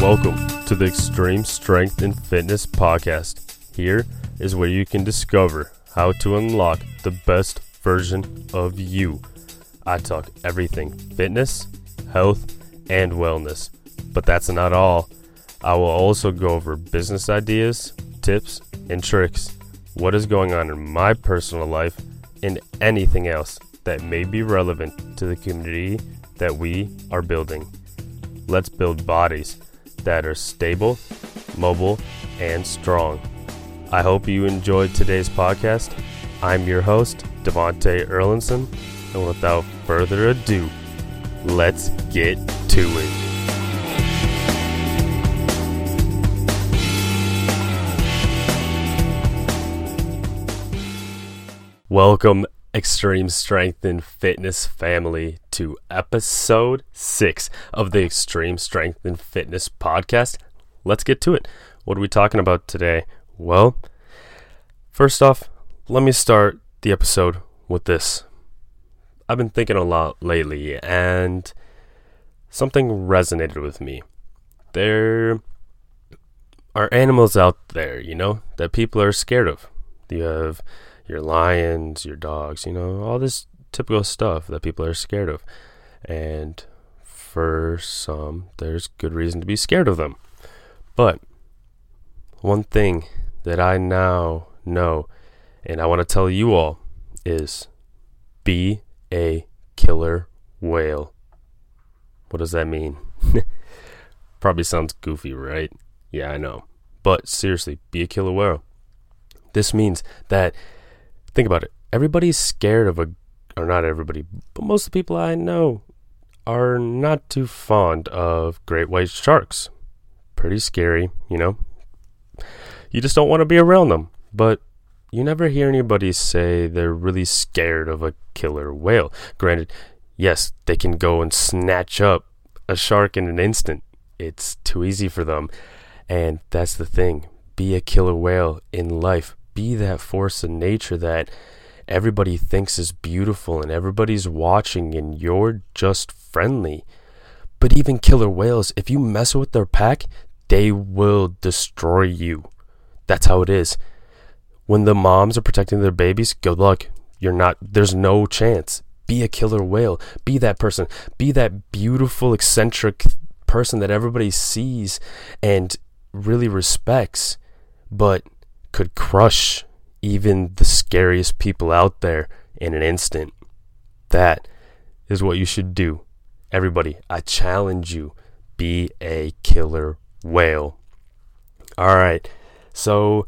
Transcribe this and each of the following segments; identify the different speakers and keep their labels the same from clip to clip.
Speaker 1: Welcome to the Extreme Strength and Fitness Podcast. Here is where you can discover how to unlock the best version of you. I talk everything fitness, health, and wellness. But that's not all. I will also go over business ideas, tips, and tricks, what is going on in my personal life, and anything else that may be relevant to the community that we are building. Let's build bodies that are stable, mobile, and strong. I hope you enjoyed today's podcast. I'm your host, Devonte Erlinson, and without further ado, let's get to it. Welcome, Extreme Strength and Fitness family, to episode six of the Extreme Strength and Fitness podcast. Let's get to it. What are we talking about today? Well, first off, let me start the episode with this. I've been thinking a lot lately, and something resonated with me. There are animals out there, you know, that people are scared of. You have your lions, your dogs, you know, all this typical stuff that people are scared of. And for some, there's good reason to be scared of them. But one thing that I now know, and I want to tell you all, is be a killer whale. What does that mean? Probably sounds goofy, right? Yeah, I know. But seriously, be a killer whale. This means that think about it. Everybody's scared of a, or not everybody, but most of the people I know are not too fond of great white sharks. Pretty scary, you know. You just don't want to be around them. But you never hear anybody say they're really scared of a killer whale. Granted, yes, they can go and snatch up a shark in an instant. It's too easy for them. And that's the thing. Be a killer whale in life be that force of nature that everybody thinks is beautiful and everybody's watching and you're just friendly. But even killer whales, if you mess with their pack, they will destroy you. That's how it is. When the moms are protecting their babies, good luck. You're not, there's no chance. Be a killer whale. Be that person. Be that beautiful, eccentric person that everybody sees and really respects. But could crush even the scariest people out there in an instant. That is what you should do. Everybody, I challenge you be a killer whale. All right. So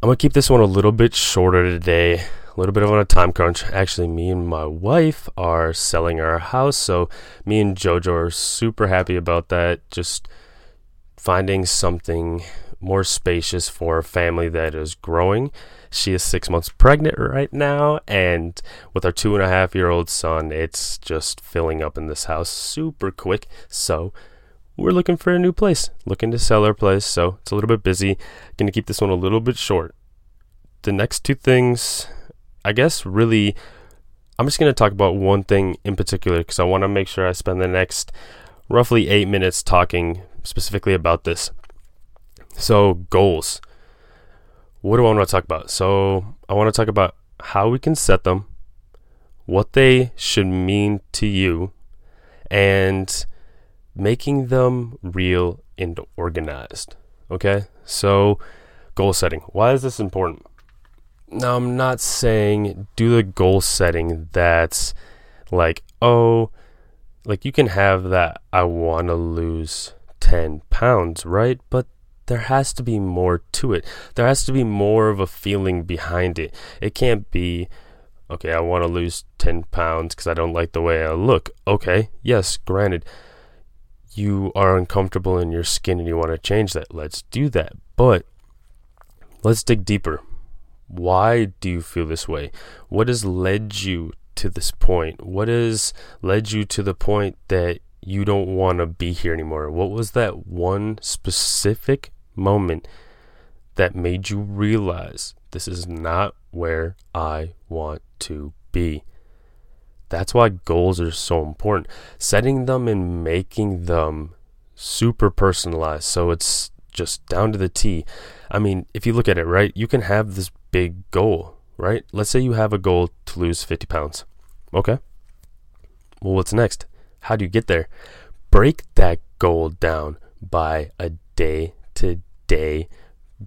Speaker 1: I'm going to keep this one a little bit shorter today. A little bit of on a time crunch. Actually, me and my wife are selling our house. So me and JoJo are super happy about that. Just finding something more spacious for a family that is growing. She is six months pregnant right now, and with our two and a half year old son, it's just filling up in this house super quick. So, we're looking for a new place, looking to sell our place. So, it's a little bit busy. Gonna keep this one a little bit short. The next two things, I guess, really, I'm just gonna talk about one thing in particular because I want to make sure I spend the next roughly eight minutes talking specifically about this. So, goals. What do I want to talk about? So, I want to talk about how we can set them, what they should mean to you, and making them real and organized. Okay? So, goal setting. Why is this important? Now, I'm not saying do the goal setting that's like, oh, like you can have that I want to lose 10 pounds, right? But there has to be more to it. There has to be more of a feeling behind it. It can't be, okay, I want to lose 10 pounds because I don't like the way I look. Okay, yes, granted, you are uncomfortable in your skin and you want to change that. Let's do that. But let's dig deeper. Why do you feel this way? What has led you to this point? What has led you to the point that you don't want to be here anymore? What was that one specific moment that made you realize this is not where I want to be. That's why goals are so important. Setting them and making them super personalized. So it's just down to the T. I mean, if you look at it, right, you can have this big goal, right? Let's say you have a goal to lose 50 pounds. Okay. Well, what's next? How do you get there? Break that goal down by a day to day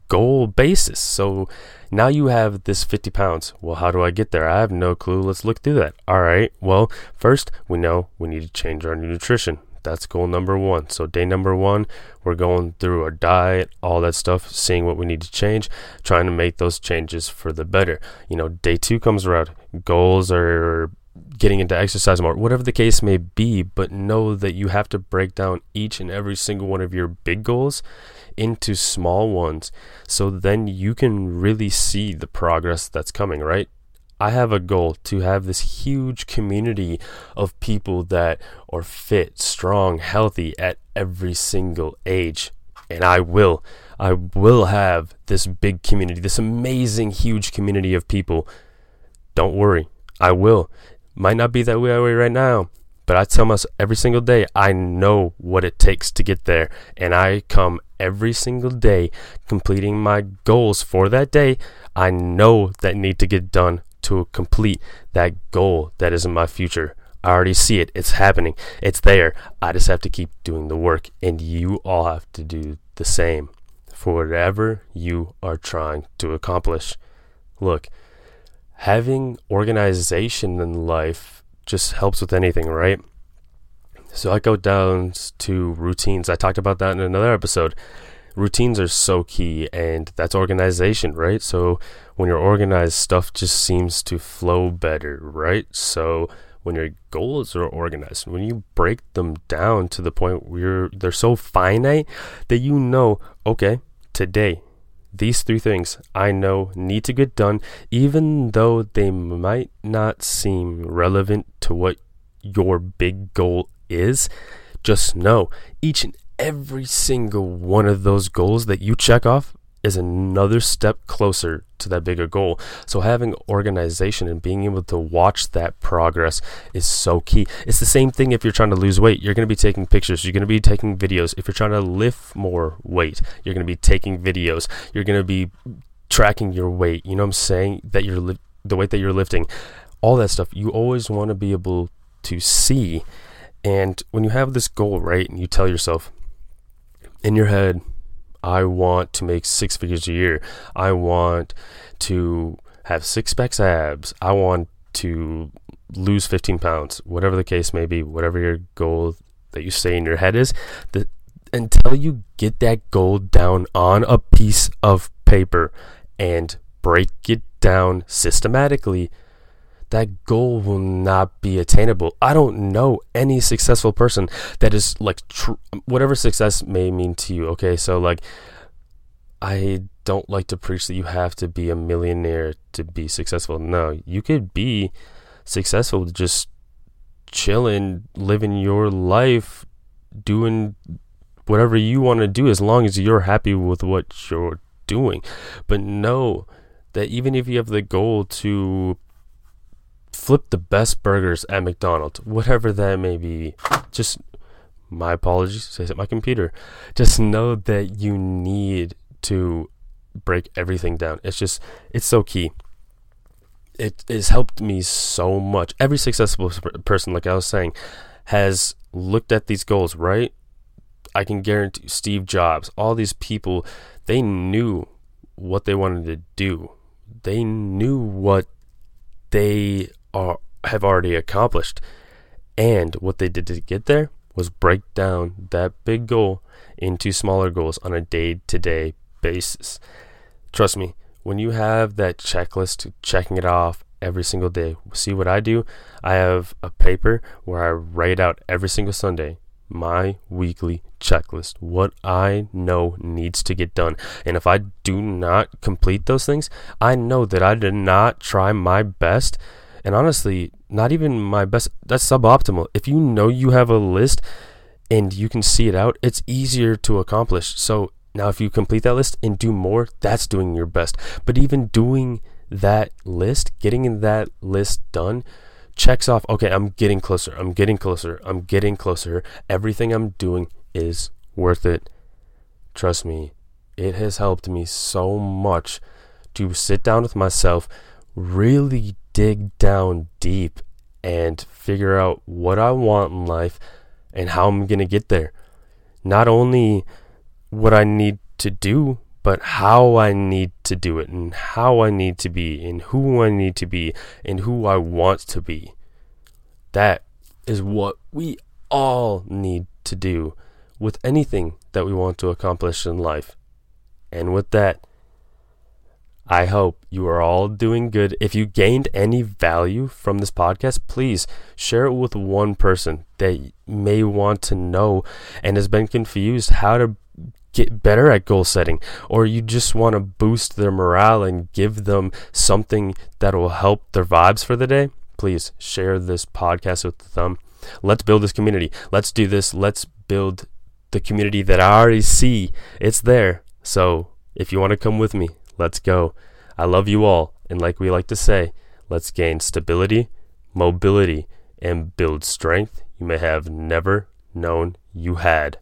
Speaker 1: goal basis. So now you have this 50 pounds. Well, how do I get there? I have no clue. Let's look through that. All right. Well, first, we know we need to change our nutrition. That's goal number one. So, day number one, we're going through our diet, all that stuff, seeing what we need to change, trying to make those changes for the better. You know, day two comes around. Goals are getting into exercise more, whatever the case may be, but know that you have to break down each and every single one of your big goals into small ones so then you can really see the progress that's coming, right? I have a goal to have this huge community of people that are fit, strong, healthy at every single age. And I will. I will have this big community, this amazing, huge community of people. Don't worry. I will. Might not be that way right now, but I tell myself every single day, I know what it takes to get there. And I come every single day completing my goals for that day. I know that need to get done to complete that goal that is in my future. I already see it. It's happening. It's there. I just have to keep doing the work. And you all have to do the same for whatever you are trying to accomplish. Look, having organization in life just helps with anything, right? So I go down to routines. I talked about that in another episode. Routines are so key, and that's organization, right? So when you're organized, stuff just seems to flow better, right? So when your goals are organized, when you break them down to the point where they're so finite that you know, okay, today, these three things I know need to get done, even though they might not seem relevant to what your big goal is. Just know each and every single one of those goals that you check off is another step closer to that bigger goal. So having organization and being able to watch that progress is so key. It's the same thing if you're trying to lose weight. You're going to be taking pictures, you're going to be taking videos. If you're trying to lift more weight, you're going to be taking videos. You're going to be tracking your weight. You know what I'm saying? That you're li- the weight that you're lifting. All that stuff. You always want to be able to see. And when you have this goal, right, and you tell yourself in your head, I want to make six figures a year. I want to have six packs abs. I want to lose 15 pounds, whatever the case may be, whatever your goal that you say in your head is, the, until you get that goal down on a piece of paper and break it down systematically, that goal will not be attainable. I don't know any successful person that is like tr- whatever success may mean to you. Okay, so like I don't like to preach that you have to be a millionaire to be successful. No, you could be successful just chilling, living your life, doing whatever you want to do as long as you're happy with what you're doing. But know that even if you have the goal to flip the best burgers at McDonald's, whatever that may be. Just my apologies, says at my computer. Just know that you need to break everything down. It's just it's so key. It has helped me so much. Every successful person, like I was saying, has looked at these goals, right? I can guarantee Steve Jobs, all these people, they knew what they wanted to do. They knew what they are, have already accomplished. And what they did to get there was break down that big goal into smaller goals on a day to day basis. Trust me, when you have that checklist, checking it off every single day, see what I do? I have a paper where I write out every single Sunday my weekly checklist, what I know needs to get done. And if I do not complete those things, I know that I did not try my best and honestly, not even my best, that's suboptimal. If you know you have a list and you can see it out, it's easier to accomplish. So now, if you complete that list and do more, that's doing your best. But even doing that list, getting that list done, checks off, okay, I'm getting closer, I'm getting closer, I'm getting closer. Everything I'm doing is worth it. Trust me, it has helped me so much to sit down with myself, really dig down deep, and figure out what I want in life and how I'm going to get there. Not only what I need to do, but how I need to do it and how I need to be and who I need to be and who I want to be. That is what we all need to do with anything that we want to accomplish in life. And with that, I hope you are all doing good. If you gained any value from this podcast, please share it with one person that may want to know and has been confused how to get better at goal setting, or you just want to boost their morale and give them something that will help their vibes for the day. Please share this podcast with them. Let's build this community. Let's do this. Let's build the community that I already see. It's there. So if you want to come with me, let's go. I love you all. And like we like to say, let's gain stability, mobility, and build strength you may have never known you had.